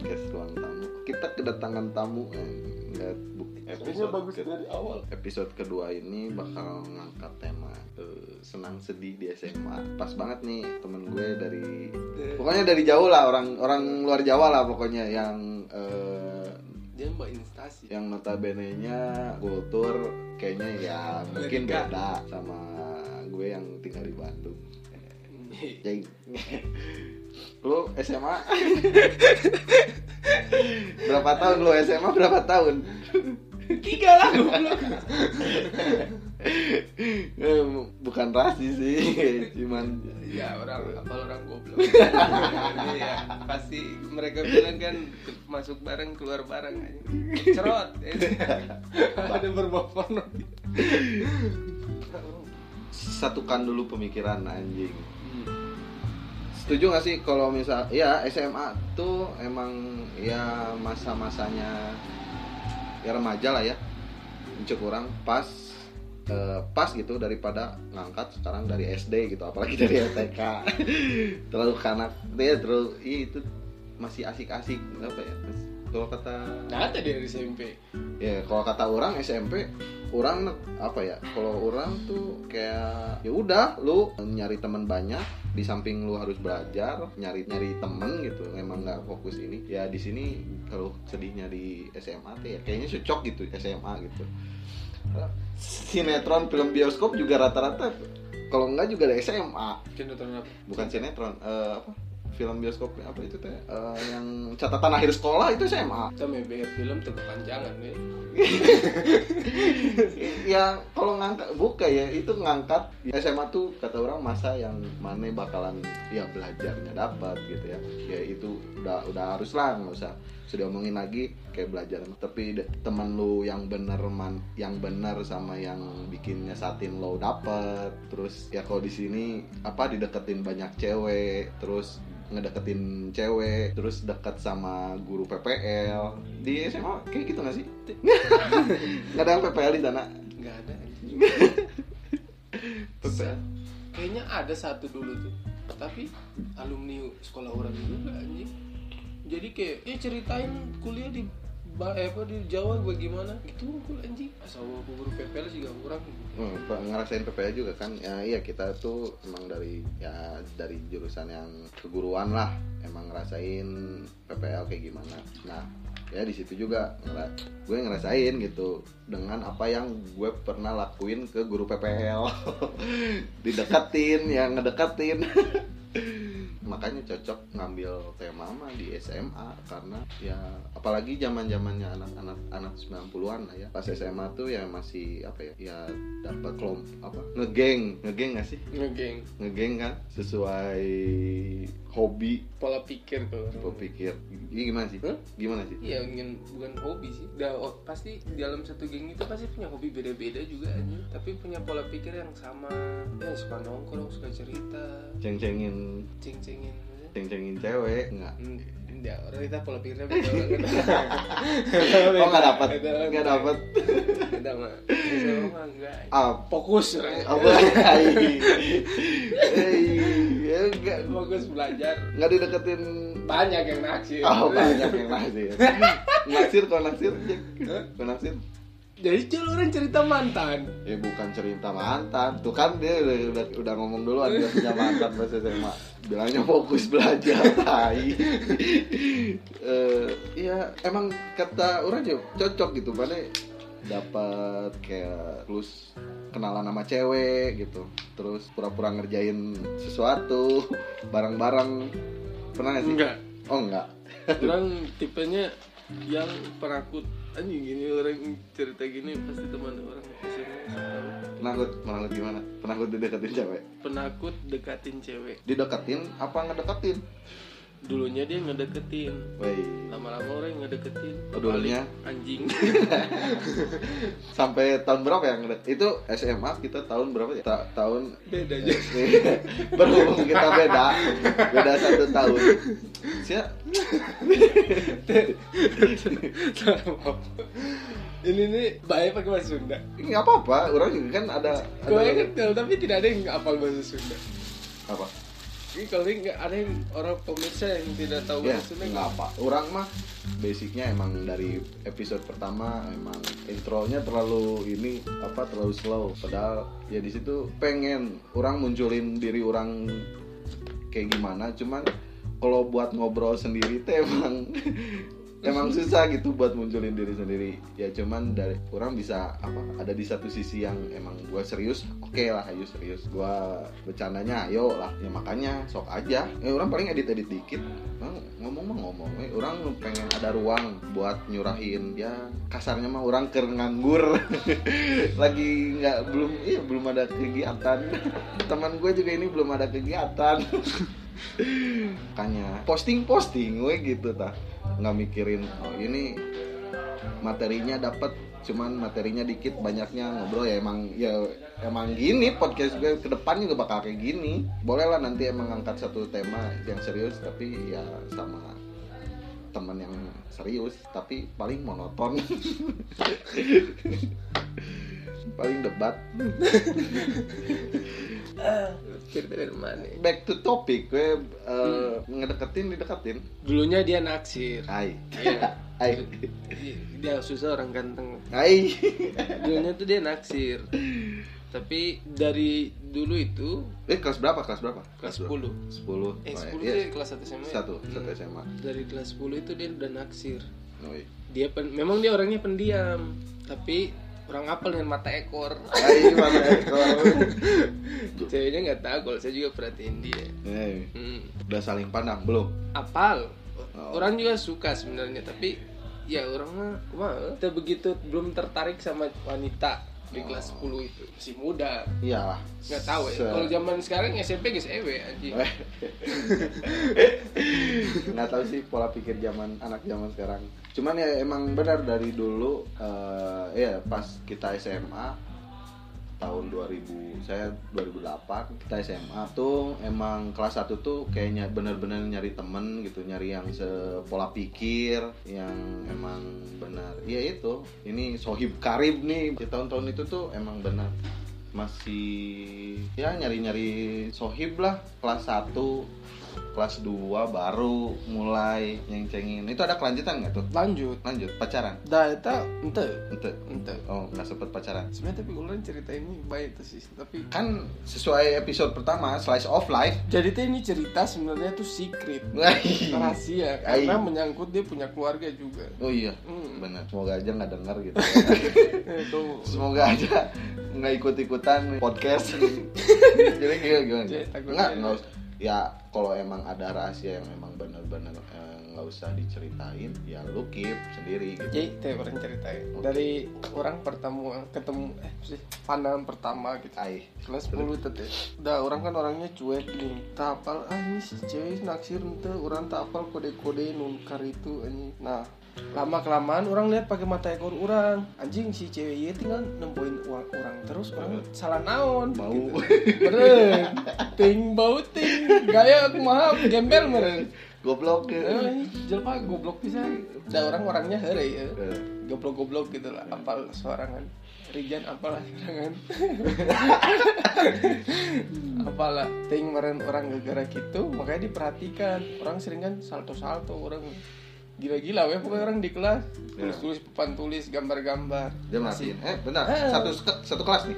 podcast ruang tamu. Kita kedatangan tamu eh, nggak bukti. Sebenarnya bagus dari awal. episode kedua ini bakal ngangkat tema eh, senang sedih di SMA pas banget nih temen gue dari pokoknya dari jauh lah orang orang luar Jawa lah pokoknya yang eh, Dia mbak instasi. yang notabene nya kultur kayaknya ya mungkin beda sama gue yang tinggal di Bandung. Jadi lu SMA berapa tahun lu SMA berapa tahun Tiga lah goblok. Eh, bukan rasis sih cuman Ya orang apa orang goblok. Ya, pasti mereka bilang kan masuk bareng keluar bareng aja. Cerot. Ada berbau satukan dulu pemikiran anjing setuju gak sih kalau misal ya SMA tuh emang ya masa-masanya ya remaja lah ya. Cek orang pas eh, pas gitu daripada ngangkat sekarang dari SD gitu apalagi dari STK terlalu kanak dia terlalu ih, itu masih asik-asik apa ya kalau kata Nah, ada dari SMP. ya kalau kata orang SMP orang apa ya kalau orang tuh kayak ya udah lu nyari teman banyak di samping lu harus belajar nyari nyari temen gitu emang nggak fokus ini ya di sini kalau sedihnya di SMA tuh ya kayaknya cocok gitu SMA gitu sinetron film bioskop juga rata-rata kalau enggak juga ada SMA Sinetron apa? bukan sinetron eh, apa film bioskop apa itu teh? Eh, yang catatan akhir sekolah itu SMA Kita BR film terkepanjangan nih. ya kalau ngangkat buka ya itu ngangkat. SMA tuh kata orang masa yang mana bakalan ya belajarnya dapat gitu ya. Ya itu udah udah harus lah nggak usah sudah omongin lagi kayak belajar. Tapi temen lu yang bener man yang bener sama yang bikin nyesatin lo dapet terus ya kalau di sini apa dideketin banyak cewek terus ngedeketin cewek terus deket sama guru PPL di SMA kayak gitu gak sih nggak ada yang PPL di sana Enggak ada. PPL Kayaknya ada satu dulu tuh. Tapi alumni sekolah orang juga anjing. Jadi kayak eh ceritain kuliah di ba- eh, apa di Jawa bagaimana? Gitu unggul anjing. Asal aku guru PPL juga kurang. Hmm, ngerasain PPL juga kan? Ya iya kita tuh emang dari ya dari jurusan yang keguruan lah. Emang ngerasain PPL kayak gimana. Nah ya di situ juga gue ngerasain gitu dengan apa yang gue pernah lakuin ke guru PPL dideketin yang ngedeketin makanya cocok ngambil tema mah di SMA karena ya apalagi zaman zamannya anak-anak anak 90-an lah ya. Pas SMA tuh ya masih apa ya ya dapat kelom apa ngegeng. Ngegeng gak sih? Ngegeng. Ngegeng kan? Sesuai hobi pola pikir tuh. gue pikir ini gimana sih Hah? gimana sih Iya, ingin bukan hobi sih. Dah, oh, pasti di dalam satu geng itu pasti punya hobi beda-beda juga anjing. Tapi punya pola pikir yang sama. Ya suka nongkrong, suka cerita, ceng-cengin ceng-cengin. Ceng-cengin cewek nggak. Hmm, Enggak, orang kita pola pikirnya beda oh nggak dapat Beda, nggak beda. dapat Beda mah. Enggak. ah Fokus apa? Ya nggak Fokus belajar. nggak dideketin. Banyak yang naksir. Oh banyak yang naksir. Naksir kok naksir? Kok naksir Jadi cel orang cerita mantan. Ya bukan cerita mantan. Tuh kan dia udah, udah, udah ngomong duluan Dia punya mantan pas SMA Bilangnya fokus belajar Tai. Eh, Ya emang kata orang juga cocok gitu Mana dapat kayak plus kenalan sama cewek gitu. Terus pura-pura ngerjain sesuatu bareng-bareng. Pernah gak sih? Enggak. oh enggak orang tipenya yang penakut anjing gini orang cerita gini pasti teman orang penakut penakut gimana? Penakut dideketin cewek? Penakut dekatin cewek. Dideketin apa ngedeketin dulunya dia ngedeketin. Woi lama-lama orang yang ngedeketin. Oh, dulunya? Anjing. Sampai tahun berapa ya ngedek itu SMA kita tahun berapa ya? Ta- tahun beda aja berhubung kita beda. Beda satu tahun. Sia, ini nih baik pakai bahasa Sunda? Nggak apa-apa. Orang juga kan ada ada gue kental tapi tidak ada yang hafal bahasa Sunda. Apa Ini nggak ada yang orang pemirsa yang tidak tahu ya Sunda nggak apa. Orang mah basicnya emang dari episode pertama emang intronya terlalu ini apa terlalu slow. Padahal ya di situ pengen orang munculin diri orang kayak gimana. Cuman kalau buat ngobrol sendiri teh emang emang susah gitu buat munculin diri sendiri. Ya cuman dari orang bisa apa ada di satu sisi yang emang gue serius oke lah ayo serius. Gue bercandanya ayo lah. Ya makanya sok aja. Eh orang paling edit edit dikit ngomong mah ngomong. Eh, orang pengen ada ruang buat nyurahin. Ya kasarnya mah orang ker nganggur. Lagi nggak belum iya belum ada kegiatan. Teman gue juga ini belum ada kegiatan. Makanya posting posting gue gitu tah. Nggak mikirin oh ini materinya dapat cuman materinya dikit banyaknya ngobrol. Ya emang ya emang gini podcast gue ke depan juga bakal kayak gini. Boleh lah nanti emang angkat satu tema yang serius tapi ya sama teman yang serius. Tapi paling monoton. Paling debat Cerita dari mana? back to topic gue uh, ngedeketin dideketin Dulunya dia naksir. hai Iya. hai Dia susah orang ganteng. hai Dulunya tuh dia naksir. Tapi dari dulu itu eh kelas berapa kelas berapa kelas 10. 10 Eh, 10 iya. tuh kelas 1 SMA. ya? satu satu Hmm. SMA Dari kelas 10 itu dia udah naksir. oh, iya. Dia pen- memang dia orangnya pendiam, tapi orang apel dengan mata ekor. hai mana ekor Ceweknya nggak tahu kalau saya juga perhatiin dia. Eh, Hmm. udah saling pandang belum Apal. Oh. Orang juga suka sebenarnya, tapi ya orang mah wah, kita begitu belum tertarik sama wanita di kelas 10 itu masih muda iya nggak tahu ya kalau zaman sekarang SMP guys ewe anjing Eh. nggak tahu sih pola pikir zaman anak zaman sekarang. Cuman ya emang benar dari dulu eh ya pas kita SMA tahun 2000 saya 2008 kita SMA tuh emang kelas 1 tuh kayaknya bener-bener nyari temen gitu nyari yang sepola pikir yang emang benar. Ya itu ini sohib karib nih. Di tahun-tahun itu tuh emang benar. Masih ya nyari-nyari sohib lah kelas 1 kelas 2 baru mulai nyeng-cengin. Itu ada kelanjutan nggak tuh? Lanjut. Lanjut. Pacaran? Dah itu ente. Ente. Ente. Oh nggak sempet pacaran. Sebenarnya tapi ulang cerita ini baik tuh sih tapi kan sesuai episode pertama slice of life. Jadi tuh ini cerita sebenarnya tuh secret. Wih. rahasia karena menyangkut dia punya keluarga juga. Oh iya. Hmm. benar. Semoga aja nggak denger gitu. Itu. Semoga aja nggak ikut ikutan podcast. Jadi gimana gimana? Nggak nggak ya kalau emang ada rahasia yang emang benar-benar eh, nggak usah diceritain ya lu keep sendiri gitu. Jadi teh orang ceritain. Dari orang pertama ketemu eh sih pandangan pertama gitu. Ai. kelas 10 tuh. Teh udah orang kan orangnya cuek nih. Tak apal ah ini si cewek naksir ente. Orang tak apal kode-kode nunkar itu anjing nah lama kelamaan orang lihat pakai mata ekor orang. Anjing si cewek ini tinggal nempoin uang orang terus orang salah naon Mau. gitu. meren ting bau ting. Gaya aku mah gembel meren goblok eh jelma goblok bisa dan orang orangnya hari ya Eh, goblok-goblok gitu lah apal sorangan. Rijan apalah sorangan. Apalah ting meren orang gara-gara gitu makanya diperhatikan. Orang sering kan salto-salto orang gila-gila weh pokoknya orang di kelas. Tulis-tulis papan tulis gambar-gambar. Dia merhatiin eh benar Eh. satu satu kelas nih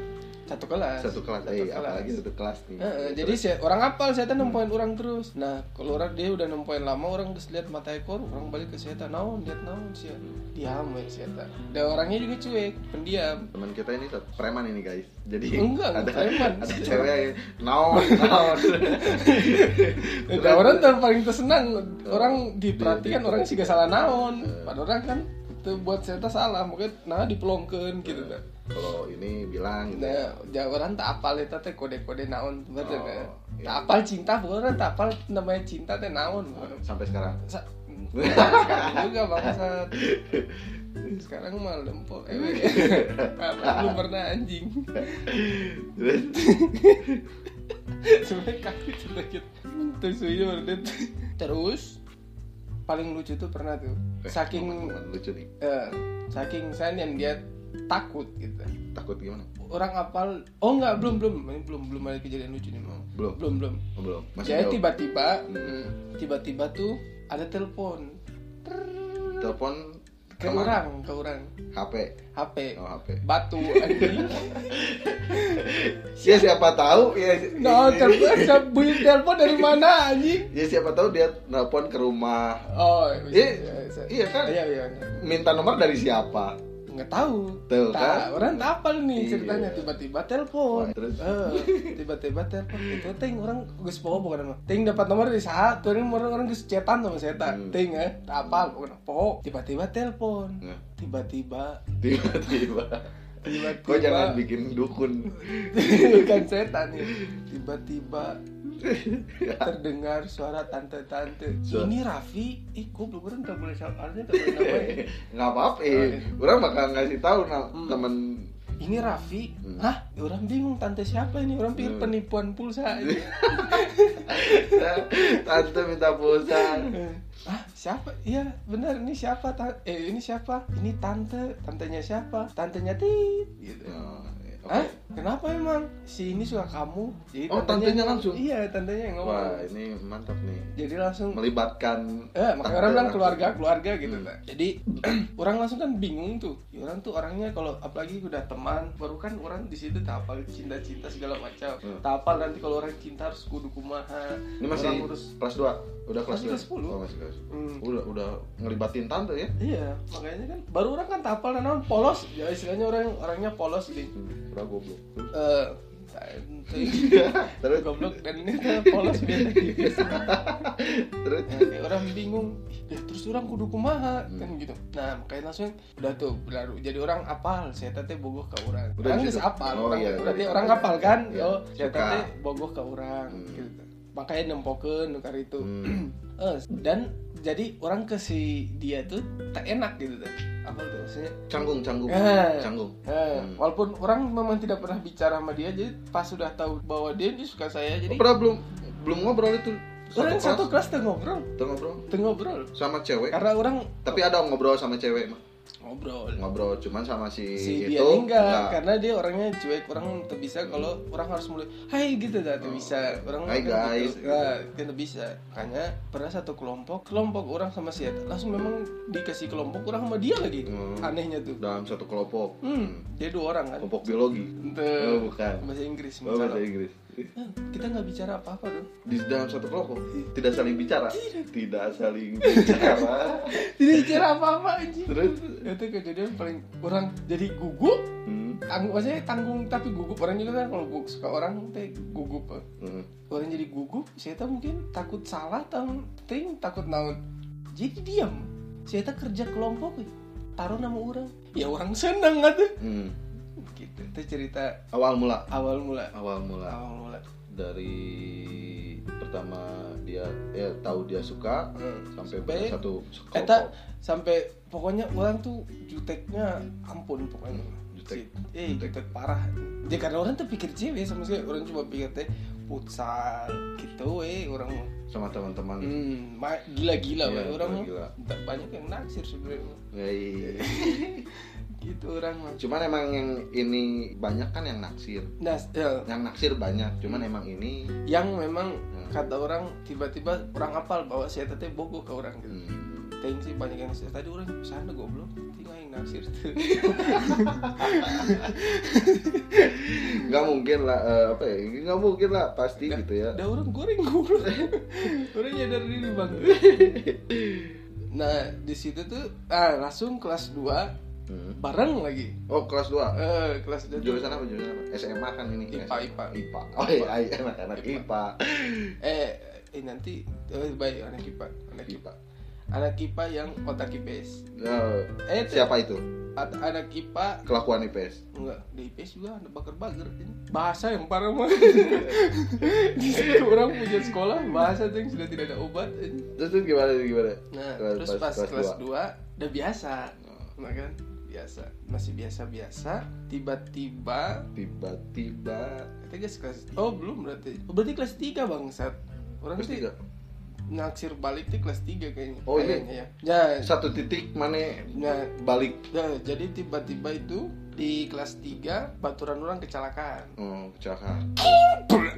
satu kelas. Satu kelas eh apalagi satu kelas nih. Eh, jadi saya, orang apal saya tuh nempoin orang terus. Nah kalau orang dia udah nempoin lama orang terus lihat mata ekor orang balik ke saya naon lihat naon sih diam ya saya dan orangnya juga cuek pendiam. Teman kita ini satu preman ini guys. Jadi Enggak, ada preman. ada cewek yang naon naon. Nah, orang tuh paling tersenang. Orang diperhatikan orang sih gak salah naon. Padahal orang kan itu buat saya salah mungkin nah dipelongkeun gitu kan kalau ini bilang gitu nah ya. orang tak apal itu teh kode-kode naon betul Oh, kan? iya. tak apal cinta bukan orang tak apal namanya cinta teh naon sampai sekarang? Sa- sekarang juga bangsat. Sekarang mah lempok ewe belum pernah anjing. Sebenarnya kaki sedikit terus terus paling lucu tuh pernah tuh. Saking Teman lucu nih. Eh, saking saya yang dia takut gitu. Takut gimana? Orang apal oh enggak belum belum. Ini belum belum ada kejadian lucu nih mau belum? Belum belum. Oh, belum. Masih jadi tiba-tiba Hmm. tiba-tiba tuh ada telepon. Telepon ke ke mana? orang ke orang. HP HP oh HP batu anjing. Ya siapa tahu ya. No telepon bunyi telepon dari mana anjing? Ya siapa tahu dia nelpon ke rumah. Oh Iya, bisa. iya kan? iya iya. Minta nomor dari siapa nggak tahu. Tak, kan? orang tak apal nih Iya. ceritanya tiba-tiba telepon. Terus? Eh, tiba-tiba telepon. Itu ting orang gus poho bukan nama ting dapat nomor dari saat tuh orang orang orang gus cetan sama saya tak Hmm. ting eh tak apal bukan poho tiba-tiba telepon. Nah, tiba-tiba. Tiba-tiba tiba-tiba kok jangan bikin dukun kan setan nih tiba-tiba terdengar suara tante-tante ini Raffi ih goblok orang tak boleh sama artinya nggak apa-apa eh. Orang bakal ngasih tahu nah, Hmm. temen ini Raffi. Hmm. hah? Orang bingung tante siapa ini? Orang pikir Hmm. penipuan pulsa ini. Tante minta pulsa. Ah siapa? Iya benar. Ini siapa? Ta- eh ini siapa? Ini tante. Tantenya siapa? Tantenya tit. Gitu. Oh, Oke. Hah? Kenapa emang? Si ini suka kamu. Jadi Oh, tantenya langsung? Iya, tantenya yang ngomong. Wah ini mantap nih Jadi langsung melibatkan Eh, makanya orang bilang keluarga, keluarga gitu Hmm. Jadi orang langsung kan bingung tuh. Ya, orang tuh orangnya kalau apalagi udah teman, baru kan orang di situ tak hafal cinta-cinta segala macam. Hmm. Tak hafal nanti kalau orang cinta harus kudu kumaha. Ini masih orang urus kelas 2 Udah kelas Masih 2 kelas 10. Oh masih kelas Hmm. Udah, udah ngelibatin tante ya Iya, makanya kan baru orang kan tak hafal dan polos. Ya istilahnya orang orangnya polos gitu. hmm. Udah goblok Eh, Terus goblok dan ini polos biasa gitu. Terus Nah, orang bingung ya terus orang kudu kumaha Hmm. kan gitu nah makanya langsung udah tuh baru jadi orang apal saya teh bogoh ke orang Udah orang situ. apal Oh, orang iya, berarti iya, orang iya, apal iya, kan iya. yo saya teh bogoh ke orang Hmm. gitu makanya nempokeun nukar itu Hmm. Eh, dan jadi orang ke si dia tuh tak enak gitu tuh. Apa tuh maksudnya? Canggung, canggung. Eh. Canggung. Eh, Hmm. walaupun orang memang tidak pernah bicara sama dia jadi pas sudah tahu bahwa dia dia suka saya jadi Pernah belum belum ngobrol itu? Orang kelas? satu kelas tuh ngobrol. Tuh ngobrol? Tuh ngobrol. Sama cewek? Karena orang tapi ada ngobrol sama cewek mah ngobrol ngobrol cuman sama si, si itu dia enggak enggak. karena dia orangnya cuek orang tuh bisa kalau orang harus mulai hai gitu dah tuh Oh. bisa orang Hai, kan guys. gitu. Kan tuh bisa makanya pernah satu kelompok kelompok orang sama si Eta langsung memang dikasih kelompok orang sama dia lagi Hmm. anehnya tuh dalam satu kelompok hmm dia dua orang kan kelompok biologi oh bukan bahasa Inggris oh bahasa. Inggris kita nggak bicara apa-apa dong di dalam satu kelompok? Tidak saling bicara? Tidak. Saling bicara. Tidak bicara apa-apa anjing. Terus? Itu kejadian paling orang jadi gugup. Hmm, tanggung maksudnya tanggung tapi gugup. Orang juga kan kalau gu- suka orang teh gugup. Eh. hmm. orang jadi gugup saya tahu mungkin takut salah tang ting takut naon. Jadi diam. Saya tahu kerja kelompok eh. taruh nama orang. Ya orang seneng atuh hmm. Gitu. Itu cerita awal mula. Awal mula. Awal mula. Awal mula. Dari pertama dia ya tahu dia suka Hmm. sampai Sampai- satu Eta kelompok sampai pokoknya orang tuh juteknya ampun pokoknya. Jutek. eh Jutek. jutek parah. Ya karena orang tuh pikir cewek sama sekali orang cuma pikir teh futsal gitu eh orang sama teman-teman. Hmm, gila-gila Iya, weh. orang tak banyak yang naksir sebenarnya. Ya, iya. gitu orang mah cuman emang yang ini banyak kan yang naksir nah ya, yang naksir banyak cuman emang ini yang memang Hmm. kata orang tiba-tiba orang apal bahwa saya teteh bogoh ke orang gitu hmm, sih banyak yang naksir tadi orang sana goblok tinggal yang naksir nggak mungkin lah eh, apa ya nggak mungkin lah pasti Nggak. gitu ya Ada orang goreng goblok. orang nyadar diri bang. Nah di situ tuh ah langsung kelas 2 Hmm. bareng lagi. oh kelas 2 Eh kelas 2 jurusan apa jurusan apa SMA kan ini IPA, SMA. IPA. IPA oh iya iya anak-anak IPA Eh eh nanti eh, baik anak kipa anak IPA anak kipa yang otak IPS. Oh, Eh siapa itu anak kipa kelakuan IPS enggak di IPS juga ada bakar-bakar bahasa yang parah mah di situ orang punya sekolah bahasa tuh yang sudah tidak ada obat terus gimana gimana Nah, Kelas- terus pas kelas, dua. 2 udah biasa. Nah kan biasa. Masih biasa-biasa, tiba-tiba tiba-tiba kita guys kelas Oh, belum berarti. Oh, berarti kelas 3 bangsat. Orang kelas tiga naksir balik tuh kelas 3 kayaknya. Oh, iya. Kayaknya ya. Ya, satu titik mana nah, balik nah, jadi tiba-tiba itu di kelas 3 baturan orang kecelakaan oh kecelakaan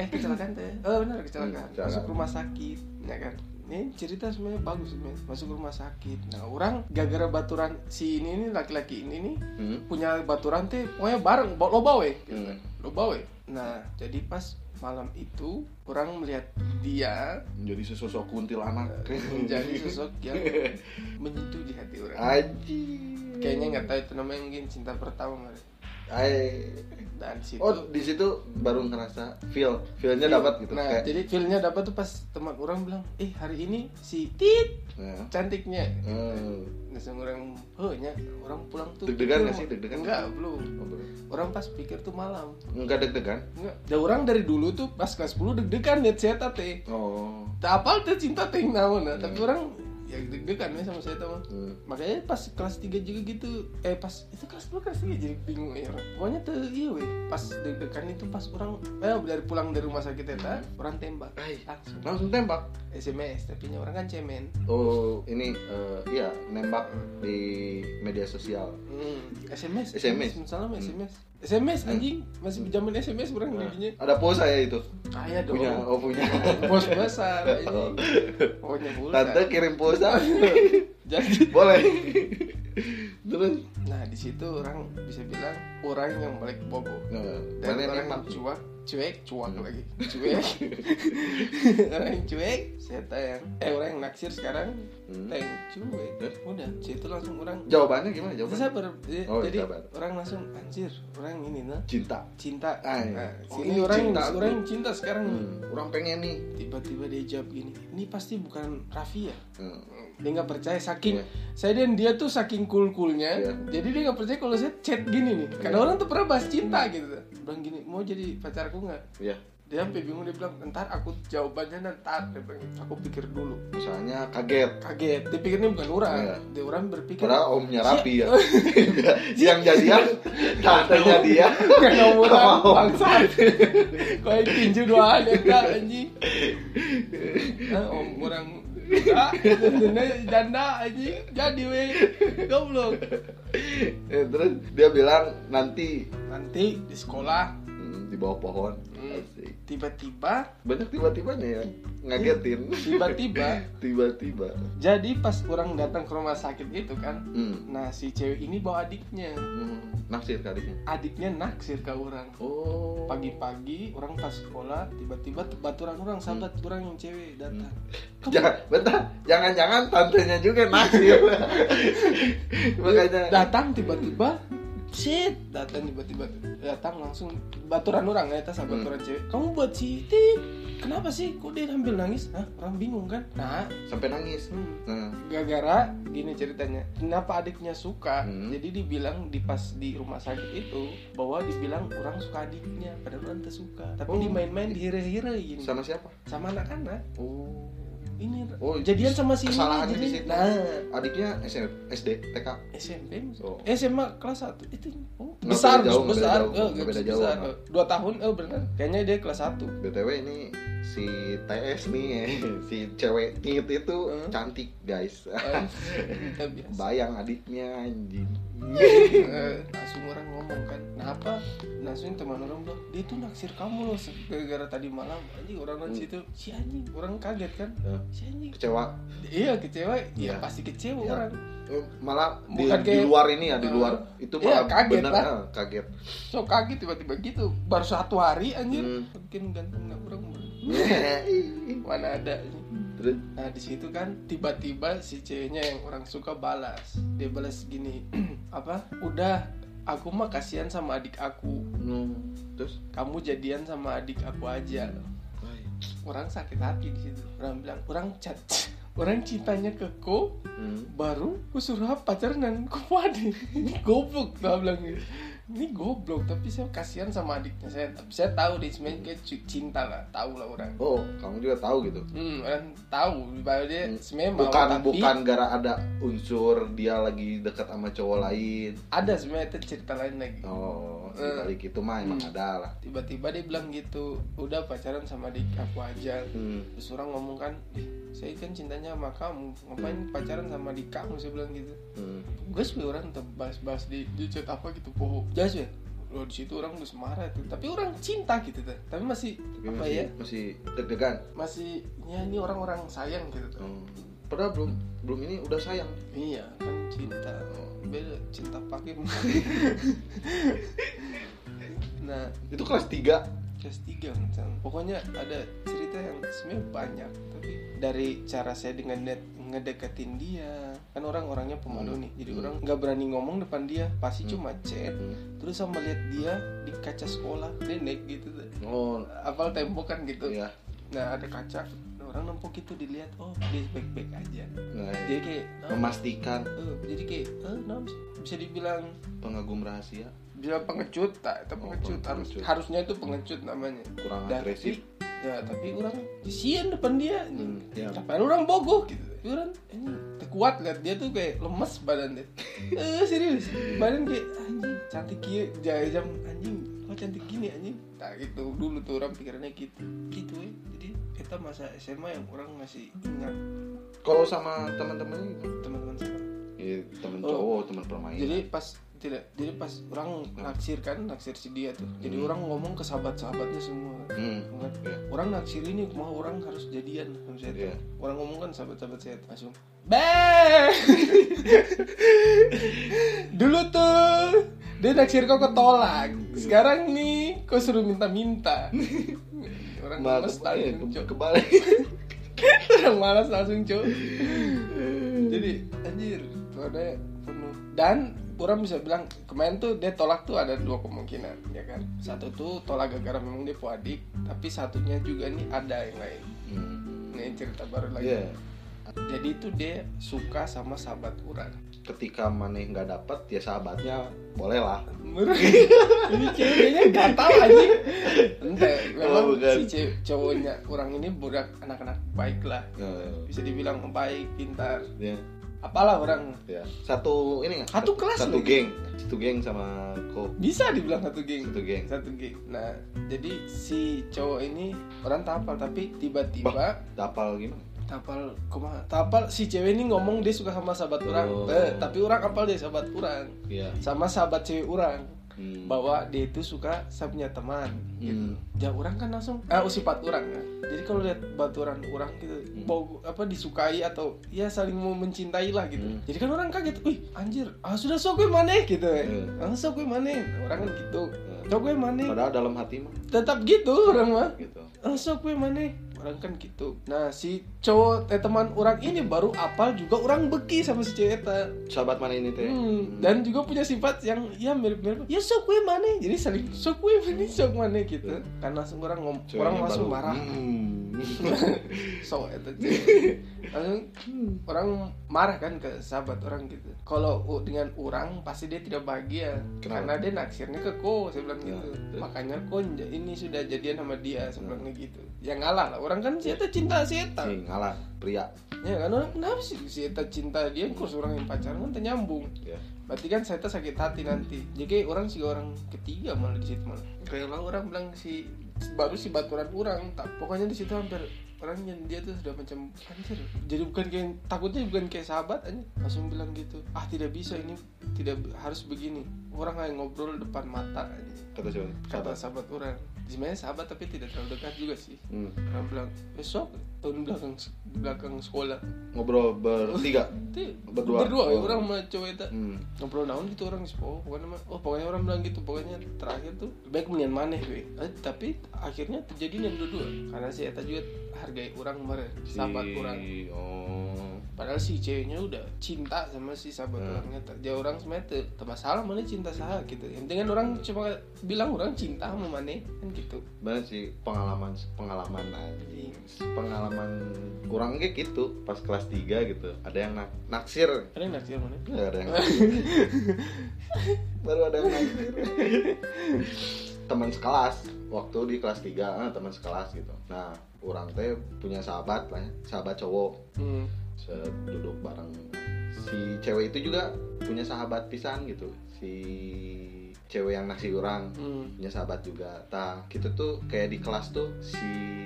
eh kecelakaan teh oh benar kecelakaan Hmm, kecelakaan. masuk rumah sakit ya kan ini cerita sebenarnya bagus sebenarnya masuk rumah sakit nah orang gara-gara baturan si ini ini laki-laki ini nih hmm? punya baturan teh pokoknya bareng lo bawa Hmm. lo bawa nah jadi pas malam itu orang melihat dia menjadi sesosok kuntilanak menjadi sosok yang menyentuh di hati orang Aji. kayaknya nggak tahu itu namanya mungkin cinta pertama kali. Ay. dan situ Oh di situ baru ngerasa feel feelnya dapat gitu nah kayak jadi feelnya dapat tuh pas teman orang bilang eh hari ini si tit Nah, cantiknya hmm. langsung orang oh nya orang pulang tuh Deg-degan nggak sih? Deg-degan? enggak belum Oh, belum. orang pas pikir tuh malam Enggak deg-degan enggak dan orang dari dulu tuh pas kelas 10 deg-degan liat saya teh oh tak apa tuh cinta teh naon nah. tapi orang ya deg-degan ya sama saya tuh hmm. makanya pas kelas 3 juga gitu eh pas itu kelas 2 kelas 3 jadi bingung ya pokoknya tuh iya weh pas deg-degan itu pas orang eh dari pulang dari rumah sakit eta orang tembak Ay. langsung langsung tembak SMS tapi orang kan cemen oh ini eh, iya nembak di media sosial hmm. SMS SMS. misalnya Hmm. SMS SMS anjing. Masih zaman SMS orang Nah, didinya ada pose saya itu. Kaya dong punya oh punya. Bos besar ini pokoknya pulsa. Tante kirim pose jadi boleh. Terus? Nah di situ orang bisa bilang orang yang balik bobo nah, dan orang yang cuak cuek cuak Hmm. lagi cuek orang yang cuek saya tanya eh orang yang naksir sekarang Hmm. cuek Terus? udah situ langsung orang jawabannya gimana jawabannya ber jadi, Oh, jadi sabar. orang langsung anjir orang ini nah cinta cinta Ah, iya. nah, Oh, sini ini orang cinta orang yang cinta sekarang hmm. orang pengen nih tiba-tiba dia jawab gini ini pasti bukan Raffi ya Hmm. Dia nggak percaya saking Iya. saya dan dia tuh saking cool coolnya Iya. jadi dia nggak percaya kalau saya chat gini nih. Karena Iya. orang tuh pernah bahas cinta gitu. Bilang gini mau jadi pacarku nggak? Ya dia sampai bingung dia bilang ntar aku jawabannya ntar. Dia bilang, aku pikir dulu. Misalnya kaget. Kaget. Dia pikirnya bukan orang. Iya. dia orang berpikir padahal omnya rapi ya. Yang jadian tantenya dia. Mau orang bangsat. Kayak tinju doang ya kak anjing? Nah, Om orang Enggak, janda anjing Jadi weh Goblok. Eh, terus dia bilang nanti. Nanti di sekolah. Hmm, di bawah pohon. Tiba-tiba banyak tiba-tibanya ya ngagetin. Tiba-tiba. Tiba-tiba. Jadi pas orang datang ke rumah sakit itu kan hmm. Nah si cewek ini bawa adiknya. Hmm. naksir kalinya Adiknya? Naksir ke orang. Oh. Pagi-pagi orang pas sekolah Tiba-tiba baturan orang sahabat orang yang cewek datang. Kamu jangan bentar jangan-jangan tantenya juga naksir. Makanya datang tiba-tiba shit. Datang tiba-tiba datang langsung baturan orang ya tas Hmm. baturan cewek. Kamu buat si Tit kenapa sih? Kok dia ambil nangis? Hah? orang bingung kan? Nah. Sampai nangis. Hmm, nah. Gara-gara gini ceritanya kenapa adiknya suka? Hmm. jadi dibilang di pas di rumah sakit itu bahwa dibilang orang suka adiknya padahal orang tak suka. Tapi Oh. dimain-main dihire-hire gini. Sama siapa? Sama anak-anak. Oh ini Oh, jadian sama si kesalahannya jadi di situ. nah. Adiknya SM, SD TK SMP Oh. SMA kelas 1 itu oh, Nggak besar jauh, besar. beda jauh, eh, nggak beda besar. jauh, Eh, nggak. dua tahun oh benar kayaknya dia kelas 1 btw ini si TS nih si cewek nit itu Hmm. cantik guys. Kita biasa. Bayang adiknya anjing. Eh, ngomong kan kenapa langsung teman orang bilang dia tuh naksir kamu loh gara-gara tadi malam anjing orang Hmm. situ si anjing orang kaget kan Eh, si anjing kecewa iya kecewa Iya. ya pasti kecewa Iya. orang Eh, malah di, Bukan di kayak- luar ini ya di luar itu iya, malah kaget bener lah. kaget so kaget tiba-tiba gitu baru satu hari anjir Hmm. mungkin ganteng nggak orang mana ada terus Nah di situ kan tiba-tiba si ceweknya yang orang suka balas. Dia balas gini, apa? Udah, aku mah kasihan sama adik aku. hmm, terus Kamu jadian sama adik aku aja. Orang sakit hati di situ. Orang bilang, orang cat, orang cintanya ke ko, hmm. baru ku suruh pacaran dengan ku. Goblok, gak bilang gitu. Ini goblok tapi saya kasihan sama adiknya. Saya tapi saya tahu dia sebenarnya kayak cinta lah tahu lah orang. Oh kamu juga tahu gitu? Hmm orang tahu. Bahwa dia sebenarnya mau bukan tapi bukan gara ada unsur dia lagi dekat sama cowok lain. Ada sebenarnya itu cerita lain lagi. Oh Eh. balik itu mah emang Hmm. ada lah. Tiba-tiba dia bilang gitu udah pacaran sama adik aku aja. Hmm. terus orang ngomong kan "Ih, saya kan cintanya sama kamu ngapain pacaran sama adik kamu? Saya bilang gitu. Hmm. gas we orang tuh bahas-bahas di, di chat apa gitu poho gas we lo di situ orang gus marah tuh. Tapi orang cinta gitu tuh tapi masih Tapi apa masih, ya? masih deg-degan. Masih ya ini orang-orang sayang gitu tuh Hmm. padahal belum belum ini udah sayang. Iya kan cinta. Beda cinta pakai nah itu kelas 3 kelas 3 misalnya. pokoknya ada cerita yang sebenarnya banyak. Tapi dari cara saya dengan net ngedeketin dia kan orang orangnya pemalu Hmm. nih jadi Hmm. orang nggak berani ngomong depan dia pasti Hmm. cuma chat Hmm. terus sama lihat dia di kaca sekolah nenek gitu oh apal tembok kan gitu iya nah ada kaca Nah, orang nempok itu dilihat oh dia baik-baik aja nah, jadi kayak memastikan eh, jadi kayak eh, sih? bisa dibilang pengagum rahasia bisa pengecut tak itu Oh, pengecut harus pengecut. harusnya itu pengecut namanya kurang Dan agresif ya tapi orang sian depan dia Hmm, ya. tapi orang bogoh gitu orang ini kuat lihat dia tuh kayak lemes badan dia. Eh serius. Badan kayak anjing cantik kia jam. Anjing kok cantik gini anjing? Tak gitu. Dulu tuh orang pikirannya gitu. Gitu ya jadi kita masa SMA yang orang masih ingat. Kalau sama teman-temannya gimana? teman-teman sama ya, teman Oh. cowok teman permainan. Jadi pas tidak jadi pas orang naksir kan naksir si dia tuh. Jadi Hmm. orang ngomong ke sahabat-sahabatnya semua. Hmm. Kan, Iya. orang naksir ini mau orang harus jadian sama saya tuh. Iya. orang ngomong kan sahabat-sahabat saya langsung Be dulu tuh dia naksir kau ketolak. Sekarang nih kau suruh minta-minta? Orang malas ke- cok kebalik. Orang malas langsung cok jadi anjir tuh ada penuh. Dan orang bisa bilang kemarin tuh dia tolak tuh ada dua kemungkinan ya kan? Satu tuh tolak gara-gara memang dia puadik tapi satunya juga nih ada yang lain. Hmm. nih cerita baru lagi. Iya. jadi itu dia suka sama sahabat orang. Ketika maneh nggak dapat ya sahabatnya boleh lah ini ceweknya gatal aja entah memang Oh, bukan. si cewek cowoknya orang ini budak anak-anak baik lah. Ya, bisa dibilang baik pintar. Ya, apalah orang. Ya. satu ini? Satu kelas satu geng. Satu geng sama kok bisa dibilang satu geng. Satu geng. Satu geng. Nah jadi si cowok ini orang tapal tapi tiba-tiba dapal gimana? Tapal kumaha tapal si cewek ini ngomong dia suka sama sahabat orang. Oh. Eh, tapi orang apal dia sahabat orang. Iya. sama sahabat cewek orang Hmm. bahwa dia itu suka saya punya teman gitu. Hmm. Ya orang kan langsung ah sifat orang ya. Jadi kalau lihat baturan orang gitu Hmm. mau apa disukai atau ya saling mau mencintai lah gitu. Hmm. Jadi kan orang kaget, "Wih, anjir, ah sudah sok gue maneh gitu ya. Hmm. Ah sok gue maneh." Orang kan gitu. Hmm. Sok gue maneh. padahal dalam hati mah Tetap gitu orang mah. gitu Ah sok gue maneh. Orang kan gitu. Nah, si cowok eh, teman orang ini baru apal juga orang beki sama si cewek sahabat mana ini teh? Hmm, dan juga punya sifat yang ya mirip-mirip. Ya sok gue mana jadi saling sok gue mana sok mana gitu. Kan langsung orang ngom orang langsung marah. Hmm. sok itu langsung orang marah kan ke sahabat orang gitu. Kalau dengan orang pasti dia tidak bahagia. Kenapa? karena dia naksirnya ke ko saya bilang Ya, gitu terus? makanya ko ini sudah jadian sama dia saya bilangnya gitu. Ya ngalah lah. Orang kan sieta cinta sieta. Si ngalah pria. Ya kan? Orang kenapa sih sieta cinta dia? Kok orang yang pacaran kan tak nyambung ya. Berarti kan saya tuh sakit hati nanti. Jadi orang sih orang ketiga malah di situ malah. Kayak orang bilang si baru si baturan orang, tak pokoknya di situ hampir orangnya dia tuh sudah macam anjir. Jadi bukan kayak takutnya bukan kayak sahabat aja. Langsung bilang gitu. Ah tidak bisa ini tidak harus begini. Orang kayak ngobrol depan mata aja. kata siapa Kata sahabat orang. Sebenarnya sahabat tapi tidak terlalu dekat juga sih. hmm. Orang bilang besok tahun belakang di belakang sekolah. ngobrol bertiga Berdua. berdua, ya, Oh. orang sama cowok itu hmm. ngobrol naon gitu orang oh pokoknya mah- oh pokoknya orang bilang gitu pokoknya terakhir tuh baik mendingan maneh we Eh, tapi akhirnya terjadi yang dua-dua karena si Eta juga hargai orang kemarin sahabat orang oh padahal si ceweknya udah cinta sama si sahabat Hmm. orangnya dia orang sebenarnya teu masalah mana cinta sah gitu yang penting kan orang cuma bilang orang cinta sama mana kan gitu banget sih pengalaman pengalaman anjing pengalaman kurang kayak gitu pas kelas 3 gitu. Ada yang nak naksir. Ada yang naksir mana Nggak ada yang baru ada yang naksir. Teman sekelas waktu di kelas 3 ah, teman sekelas gitu. Nah orang teh punya sahabat lah sahabat cowok. Hmm. duduk bareng si cewek itu juga punya sahabat pisan gitu. Si cewek yang naksir orang Hmm. punya sahabat juga tah gitu tuh kayak di kelas tuh si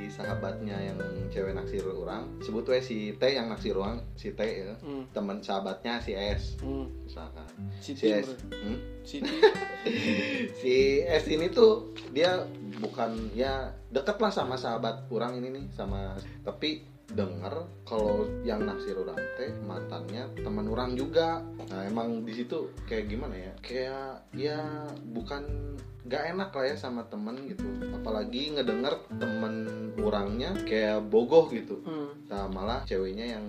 sahabatnya yang cewek naksir orang sebut we si T yang naksir orang si T ya Hmm. teman sahabatnya si S Hmm. misalkan si si S hmm? Siti si S ini tuh dia bukan ya deket lah sama sahabat orang ini nih sama tapi denger kalau yang naksir orang teh mantannya teman orang juga. Nah emang di situ kayak gimana ya? Kayak ya bukan gak enak lah ya sama temen gitu. Apalagi ngedenger temen orangnya kayak bogoh gitu. Hmm. nah malah ceweknya yang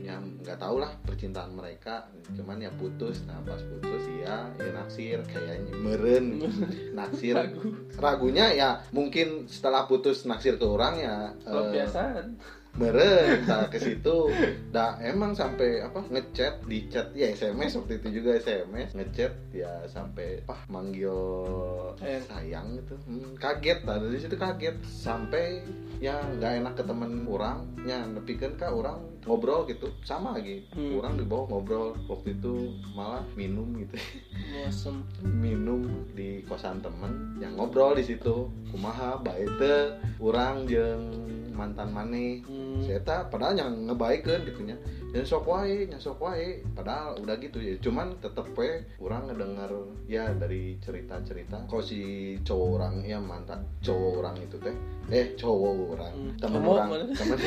yang nggak tahu lah percintaan mereka. Cuman ya putus. Nah pas putus ya ya naksir. Kayaknya meren naksir. Ragu. ragunya ya mungkin setelah putus naksir ke orang ya Oh, eh, kebiasaan meren nah, ke situ. Dah emang sampai apa ngechat di chat ya SMS waktu itu juga SMS ngechat ya sampai apa manggil Sayang. sayang gitu. Hmm, kaget lah dari situ kaget. Sampai ya nggak enak ke temen orang nya nepikeun ka orang ngobrol gitu. Sama lagi Hmm. orang di bawah ngobrol waktu itu malah minum gitu. Mosem minum di kosan temen yang ngobrol di situ. Kumaha baik orang jeung mantan maneh. Hmm. Saya tak padahal yang ngebaikeun gitu nya. Dan sok wae nya sok wae padahal udah gitu ya. Cuman tetep we orang ngedenger ya dari cerita-cerita. Kok si cowok orang ya mantan cowok orang itu teh eh cowok orang. Hmm, teman orang teman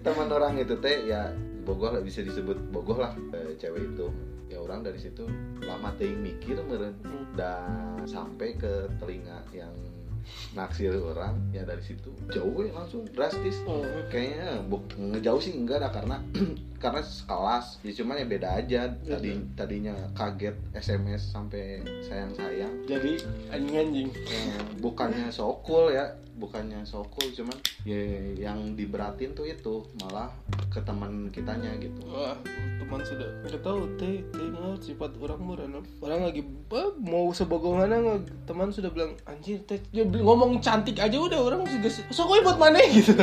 teman orang itu teh ya bogoh lah bisa disebut bogoh lah eh, cewek itu. Ya orang dari situ lama teuing mikir meureun. Hmm. dan sampai ke telinga yang naksir orang ya dari situ. Jauh we langsung drastis. Oh. kayaknya bu- ngejauh sih enggak dah karena karena sekelas. Ya cuman ya beda aja. Tadi tadinya kaget SMS sampai sayang sayang jadi anjing anjing bukannya sokul ya bukannya sokul cuman ya yang diberatin tuh itu malah ke teman kitanya gitu. Wah, teman sudah. Nggak tahu teh teh nggak sifat orang murah orang lagi mau sebogongan nggak? Teman sudah bilang anjir teh dia ngomong cantik aja udah orang juga se- sok we buat mana? Gitu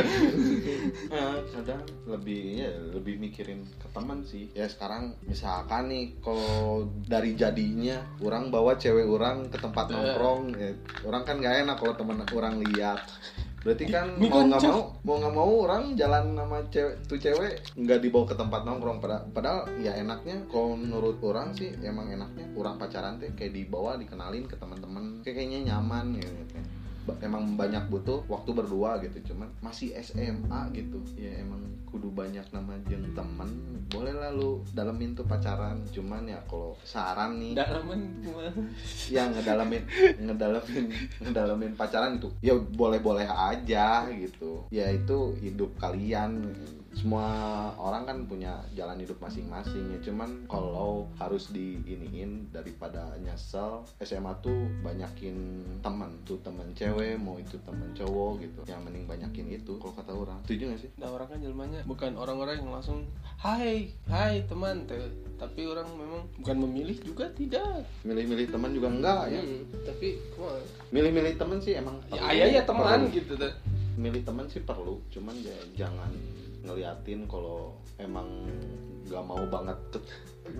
Nah, kadang lebih ya lebih mikirin ke teman sih. Ya sekarang misalkan nih kalau dari jadinya orang bawa cewek orang ke tempat Eh. nongkrong ya, orang kan gak enak kalau teman orang lihat. Berarti kan mau nggak mau mau nggak mau orang jalan sama cewek tuh cewek nggak dibawa ke tempat nongkrong. Padahal, padahal ya enaknya kalau menurut orang sih emang enaknya orang pacaran teh kayak dibawa dikenalin ke teman-teman kayak kayaknya nyaman gitu. Ba- emang banyak butuh waktu berdua gitu cuman masih SMA gitu. Ya emang kudu banyak nama jeng temen. Boleh lah lu dalemin tuh pacaran cuman ya kalau saran nih. Gimana? Yang ngedalamin ngedalamin ngedalamin pacaran itu ya boleh-boleh aja gitu. Ya itu hidup kalian semua orang kan punya jalan hidup masing-masing ya. Cuman kalau harus diiniin daripada nyesel SMA tuh banyakin teman tuh temen cewek mau itu temen cowok gitu. Yang mending banyakin itu kalau kata orang. Setuju gak sih? Nah orang kan jelmanya bukan orang-orang yang langsung hai hai teman. Teh tapi orang memang bukan memilih juga tidak. Milih-milih teman juga enggak ya. Hmm, tapi kumaha? milih-milih teman sih emang ya ayah ya teman gitu milih teman sih perlu cuman ya jangan ngeliatin kalau emang nggak mau banget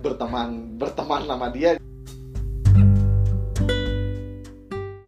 berteman berteman sama dia